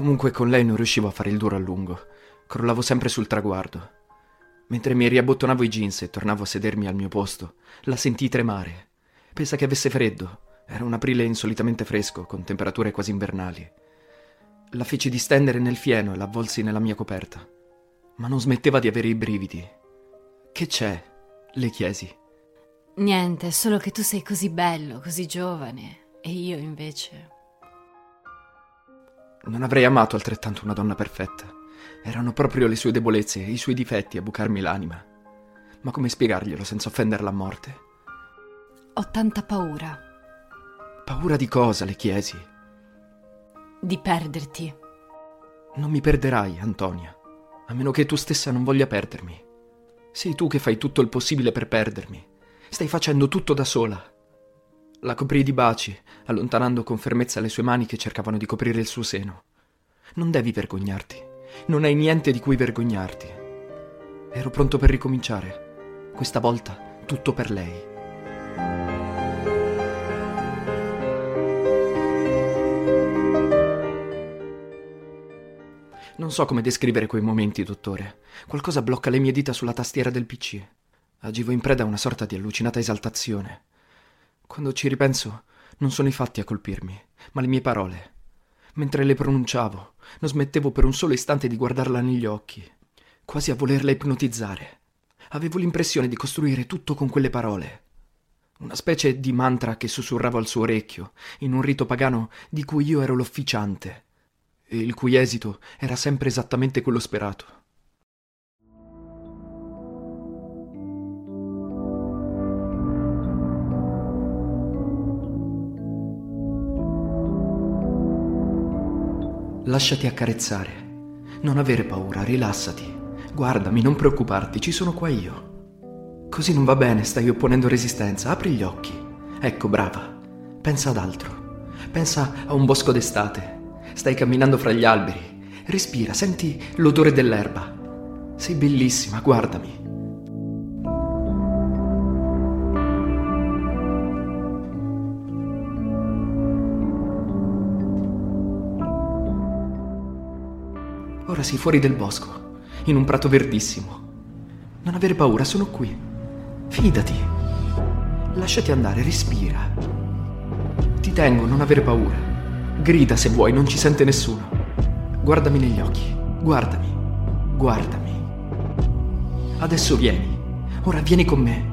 Comunque con lei non riuscivo a fare il duro a lungo. Crollavo sempre sul traguardo. Mentre mi riabbottonavo i jeans e tornavo a sedermi al mio posto, la sentii tremare. Pensa che avesse freddo. Era un aprile insolitamente fresco, con temperature quasi invernali. La feci distendere nel fieno e la avvolsi nella mia coperta. Ma non smetteva di avere i brividi. Che c'è? le chiesi. Niente, solo che tu sei così bello, così giovane, e io invece... Non avrei amato altrettanto una donna perfetta. Erano proprio le sue debolezze e i suoi difetti a bucarmi l'anima. Ma come spiegarglielo senza offenderla a morte? Ho tanta paura. Paura di cosa, le chiesi? Di perderti. Non mi perderai, Antonia, a meno che tu stessa non voglia perdermi. Sei tu che fai tutto il possibile per perdermi. Stai facendo tutto da sola. La coprii di baci, allontanando con fermezza le sue mani che cercavano di coprire il suo seno. Non devi vergognarti. Non hai niente di cui vergognarti. Ero pronto per ricominciare. Questa volta tutto per lei. Non so come descrivere quei momenti, dottore. Qualcosa blocca le mie dita sulla tastiera del PC. Agivo in preda a una sorta di allucinata esaltazione. Quando ci ripenso, non sono i fatti a colpirmi, ma le mie parole. Mentre le pronunciavo, non smettevo per un solo istante di guardarla negli occhi, quasi a volerla ipnotizzare. Avevo l'impressione di costruire tutto con quelle parole. Una specie di mantra che sussurravo al suo orecchio, in un rito pagano di cui io ero l'officiante e il cui esito era sempre esattamente quello sperato. Lasciati accarezzare. Non avere paura, rilassati. Guardami, non preoccuparti, ci sono qua io. Così non va bene, stai opponendo resistenza. Apri gli occhi. Ecco, brava. Pensa ad altro. Pensa a un bosco d'estate, Stai camminando fra gli alberi. Respira, senti l'odore dell'erba. Sei bellissima, guardami. Sei fuori del bosco, in un prato verdissimo. Non avere paura, sono qui. Fidati. Lasciati andare, respira. Ti tengo, non avere paura. Grida se vuoi, non ci sente nessuno. Guardami negli occhi, guardami, guardami. Adesso vieni, ora vieni con me.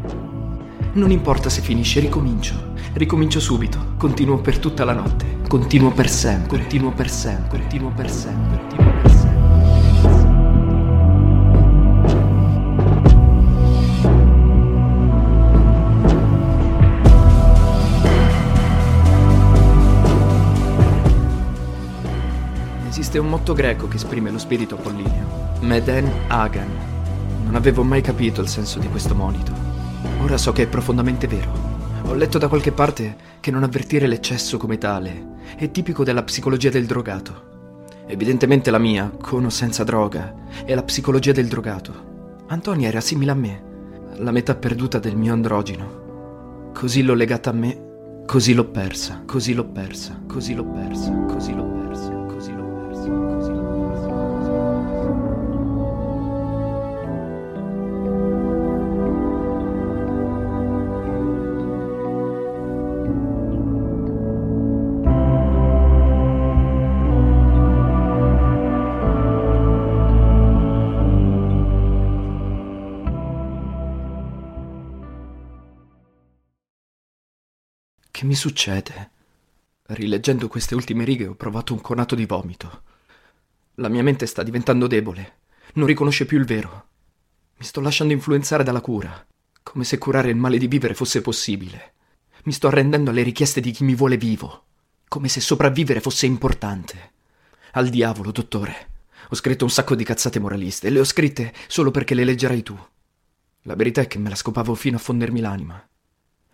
Non importa se finisce, ricomincio. Ricomincio subito, continuo per tutta la notte, continuo per sempre, continuo per sempre, continuo per sempre, continuo per sempre. Esiste un motto greco che esprime lo spirito apollineo. Meden Agan. Non avevo mai capito il senso di questo monito. Ora so che è profondamente vero. Ho letto da qualche parte che non avvertire l'eccesso come tale è tipico della psicologia del drogato. Evidentemente la mia, con o senza droga, è la psicologia del drogato. Antonia era simile a me, la metà perduta del mio androgeno. Così l'ho legata a me, così l'ho persa, così l'ho persa, così l'ho persa, così l'ho persa. Che mi succede? Rileggendo queste ultime righe ho provato un conato di vomito. La mia mente sta diventando debole, non riconosce più il vero. Mi sto lasciando influenzare dalla cura, come se curare il male di vivere fosse possibile. Mi sto arrendendo alle richieste di chi mi vuole vivo, come se sopravvivere fosse importante. Al diavolo, dottore. Ho scritto un sacco di cazzate moraliste e le ho scritte solo perché le leggerai tu. La verità è che me la scopavo fino a fondermi l'anima.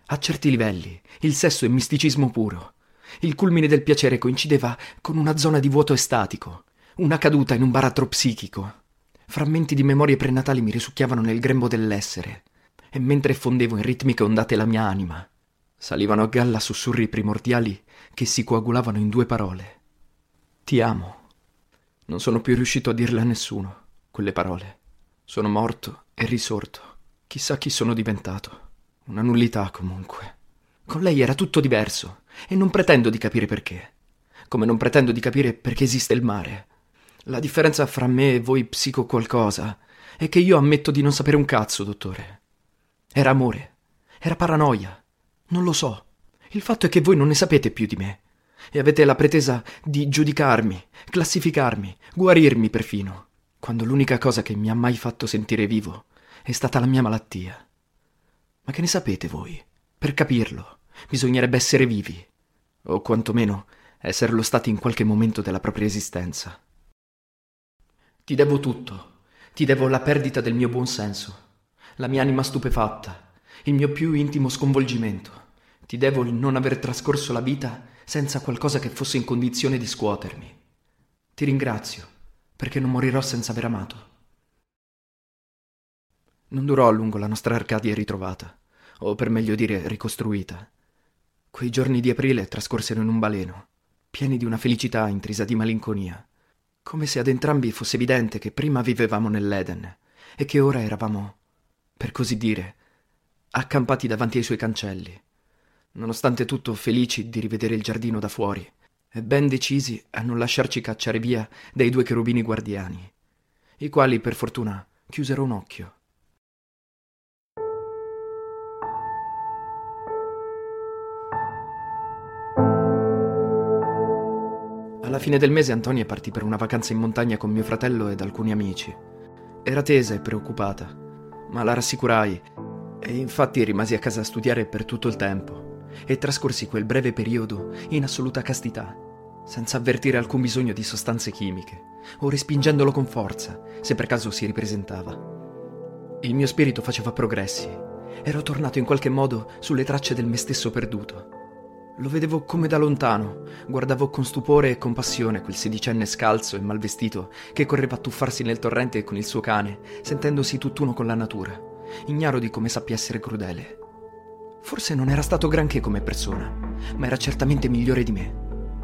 A certi livelli, il sesso è misticismo puro. Il culmine del piacere coincideva con una zona di vuoto estatico, una caduta in un baratro psichico. Frammenti di memorie prenatali mi risucchiavano nel grembo dell'essere, e mentre fondevo in ritmiche ondate la mia anima, salivano a galla sussurri primordiali che si coagulavano in due parole. Ti amo. Non sono più riuscito a dirle a nessuno quelle parole. Sono morto e risorto. Chissà chi sono diventato. Una nullità comunque. Con lei era tutto diverso e non pretendo di capire perché. Come non pretendo di capire perché esiste il mare. La differenza fra me e voi psico qualcosa è che io ammetto di non sapere un cazzo, dottore. Era amore. Era paranoia. Non lo so. Il fatto è che voi non ne sapete più di me e avete la pretesa di giudicarmi, classificarmi, guarirmi perfino, quando l'unica cosa che mi ha mai fatto sentire vivo è stata la mia malattia. Ma che ne sapete voi? Per capirlo, bisognerebbe essere vivi, o quantomeno esserlo stati in qualche momento della propria esistenza. Ti devo tutto, ti devo la perdita del mio buon senso, la mia anima stupefatta, il mio più intimo sconvolgimento. Ti devo il non aver trascorso la vita senza qualcosa che fosse in condizione di scuotermi. Ti ringrazio, perché non morirò senza aver amato. Non durò a lungo la nostra Arcadia ritrovata, o per meglio dire ricostruita. Quei giorni di aprile trascorsero in un baleno, pieni di una felicità intrisa di malinconia, come se ad entrambi fosse evidente che prima vivevamo nell'Eden e che ora eravamo, per così dire, accampati davanti ai suoi cancelli nonostante tutto felici di rivedere il giardino da fuori e ben decisi a non lasciarci cacciare via dai due cherubini guardiani, i quali per fortuna chiusero un occhio. Alla fine del mese Antonia partì per una vacanza in montagna con mio fratello ed alcuni amici. Era tesa e preoccupata, ma la rassicurai e infatti rimasi a casa a studiare per tutto il tempo e trascorsi quel breve periodo in assoluta castità, senza avvertire alcun bisogno di sostanze chimiche, o respingendolo con forza, se per caso si ripresentava. Il mio spirito faceva progressi, ero tornato in qualche modo sulle tracce del me stesso perduto. Lo vedevo come da lontano, guardavo con stupore e compassione quel sedicenne scalzo e malvestito che correva a tuffarsi nel torrente con il suo cane, sentendosi tutt'uno con la natura, ignaro di come sappia essere crudele. Forse non era stato granché come persona, ma era certamente migliore di me.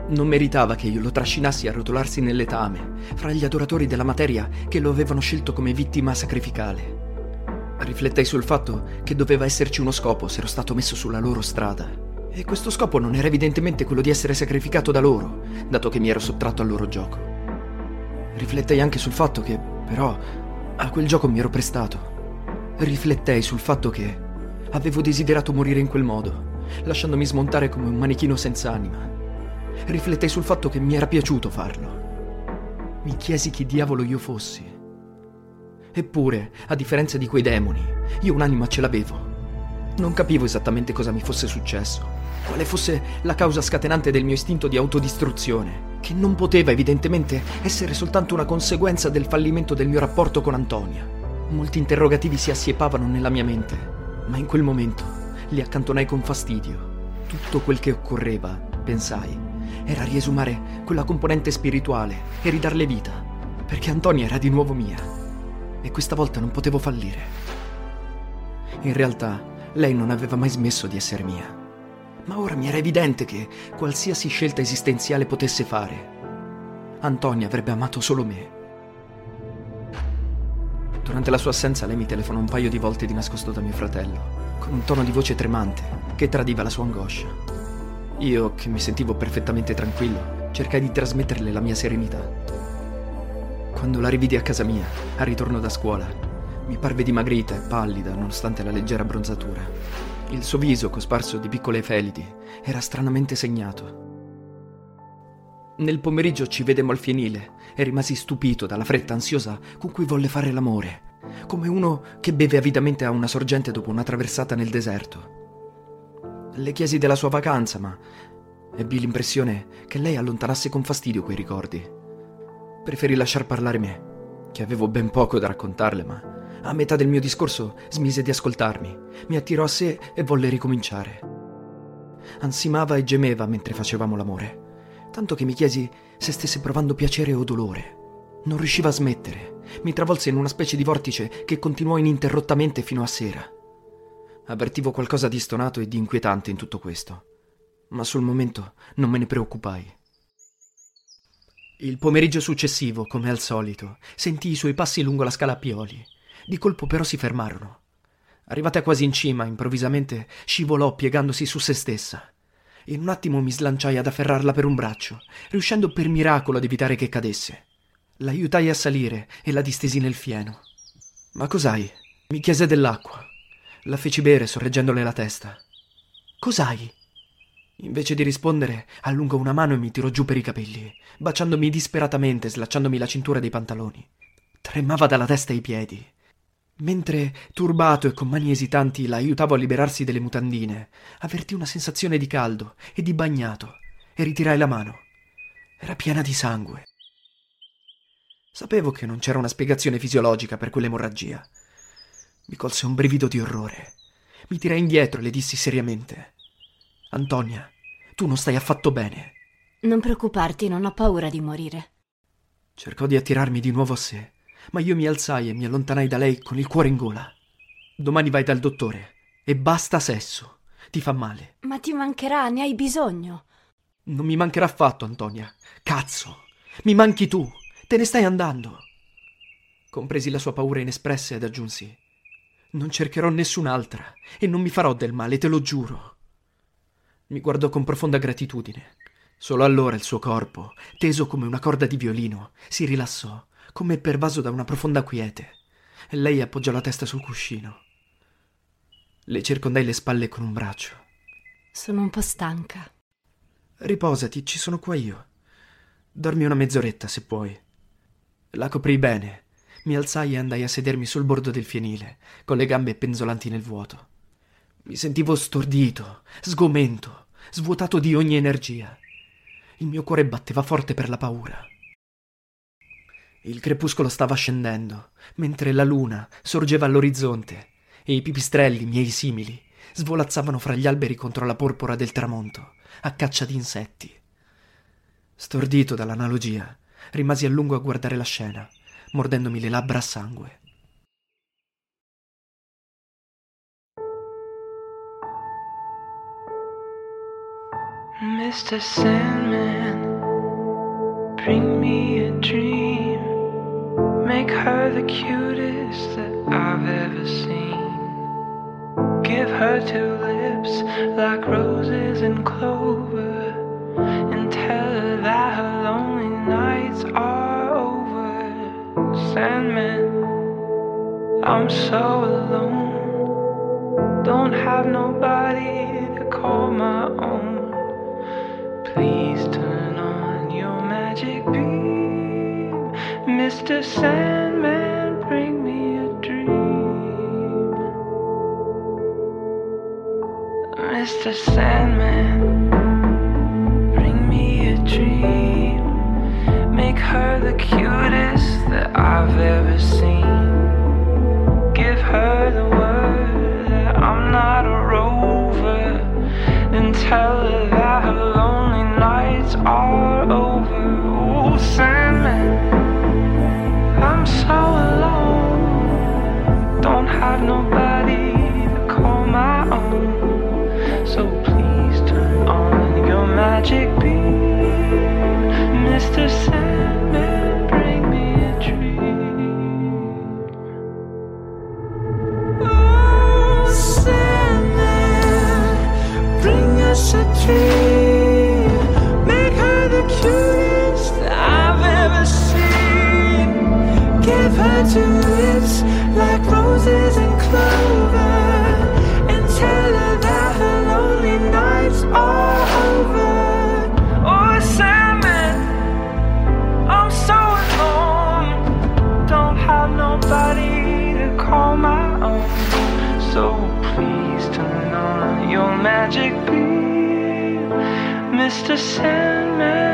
Non meritava che io lo trascinassi a rotolarsi nel letame, fra gli adoratori della materia che lo avevano scelto come vittima sacrificale. Riflettei sul fatto che doveva esserci uno scopo se ero stato messo sulla loro strada. E questo scopo non era evidentemente quello di essere sacrificato da loro, dato che mi ero sottratto al loro gioco. Riflettei anche sul fatto che, però, a quel gioco mi ero prestato. Riflettei sul fatto che Avevo desiderato morire in quel modo, lasciandomi smontare come un manichino senza anima. Riflettei sul fatto che mi era piaciuto farlo. Mi chiesi chi diavolo io fossi. Eppure, a differenza di quei demoni, io un'anima ce l'avevo. Non capivo esattamente cosa mi fosse successo, quale fosse la causa scatenante del mio istinto di autodistruzione, che non poteva evidentemente essere soltanto una conseguenza del fallimento del mio rapporto con Antonia. Molti interrogativi si assiepavano nella mia mente ma in quel momento li accantonai con fastidio. Tutto quel che occorreva, pensai, era riesumare quella componente spirituale e ridarle vita, perché Antonia era di nuovo mia e questa volta non potevo fallire. In realtà, lei non aveva mai smesso di essere mia, ma ora mi era evidente che qualsiasi scelta esistenziale potesse fare, Antonia avrebbe amato solo me Durante la sua assenza lei mi telefonò un paio di volte di nascosto da mio fratello, con un tono di voce tremante che tradiva la sua angoscia. Io, che mi sentivo perfettamente tranquillo, cercai di trasmetterle la mia serenità. Quando la rividi a casa mia, al ritorno da scuola, mi parve dimagrita e pallida nonostante la leggera bronzatura. Il suo viso, cosparso di piccole felidi, era stranamente segnato. Nel pomeriggio ci vedemmo al fienile e rimasi stupito dalla fretta ansiosa con cui volle fare l'amore, come uno che beve avidamente a una sorgente dopo una traversata nel deserto. Le chiesi della sua vacanza, ma ebbi l'impressione che lei allontanasse con fastidio quei ricordi. Preferì lasciar parlare me, che avevo ben poco da raccontarle, ma a metà del mio discorso smise di ascoltarmi, mi attirò a sé e volle ricominciare. Ansimava e gemeva mentre facevamo l'amore tanto che mi chiesi se stesse provando piacere o dolore. Non riusciva a smettere. Mi travolse in una specie di vortice che continuò ininterrottamente fino a sera. Avvertivo qualcosa di stonato e di inquietante in tutto questo, ma sul momento non me ne preoccupai. Il pomeriggio successivo, come al solito, sentii i suoi passi lungo la scala a pioli. Di colpo però si fermarono. Arrivata quasi in cima, improvvisamente scivolò piegandosi su se stessa. In un attimo mi slanciai ad afferrarla per un braccio, riuscendo per miracolo ad evitare che cadesse. L'aiutai a salire e la distesi nel fieno. Ma cos'hai? Mi chiese dell'acqua. La feci bere sorreggendole la testa. Cos'hai? Invece di rispondere, allungò una mano e mi tirò giù per i capelli, baciandomi disperatamente, slacciandomi la cintura dei pantaloni. Tremava dalla testa ai piedi. Mentre, turbato e con mani esitanti, la aiutavo a liberarsi delle mutandine, avvertì una sensazione di caldo e di bagnato e ritirai la mano. Era piena di sangue. Sapevo che non c'era una spiegazione fisiologica per quell'emorragia. Mi colse un brivido di orrore. Mi tirai indietro e le dissi seriamente: Antonia, tu non stai affatto bene. Non preoccuparti, non ho paura di morire. Cercò di attirarmi di nuovo a sé, ma io mi alzai e mi allontanai da lei con il cuore in gola. Domani vai dal dottore e basta sesso. Ti fa male. Ma ti mancherà, ne hai bisogno. Non mi mancherà affatto, Antonia. Cazzo! Mi manchi tu! Te ne stai andando. Compresi la sua paura inespressa ed aggiunsi: Non cercherò nessun'altra e non mi farò del male, te lo giuro. Mi guardò con profonda gratitudine. Solo allora il suo corpo, teso come una corda di violino, si rilassò, come pervaso da una profonda quiete, e lei appoggiò la testa sul cuscino. Le circondai le spalle con un braccio. Sono un po' stanca. Riposati, ci sono qua io. Dormi una mezz'oretta se puoi. La coprii bene. Mi alzai e andai a sedermi sul bordo del fienile, con le gambe penzolanti nel vuoto. Mi sentivo stordito, sgomento, svuotato di ogni energia. Il mio cuore batteva forte per la paura. Il crepuscolo stava scendendo, mentre la luna sorgeva all'orizzonte e i pipistrelli, miei simili, svolazzavano fra gli alberi contro la porpora del tramonto, a caccia di insetti. Stordito dall'analogia, rimasi a lungo a guardare la scena, mordendomi le labbra a sangue. Mr. Sandman, bring me a dream. Make her the cutest that I've ever seen. Give her two lips like roses and clover. And tell her that her lonely nights are over. Sandman, I'm so alone. Don't have nobody to call my own. Please turn on your magic beam. Mr. Sandman, bring me a dream. Mr. Sandman, bring me a dream. Make her the cutest that I've ever seen. So please turn on your magic beam. Mr. Sandman,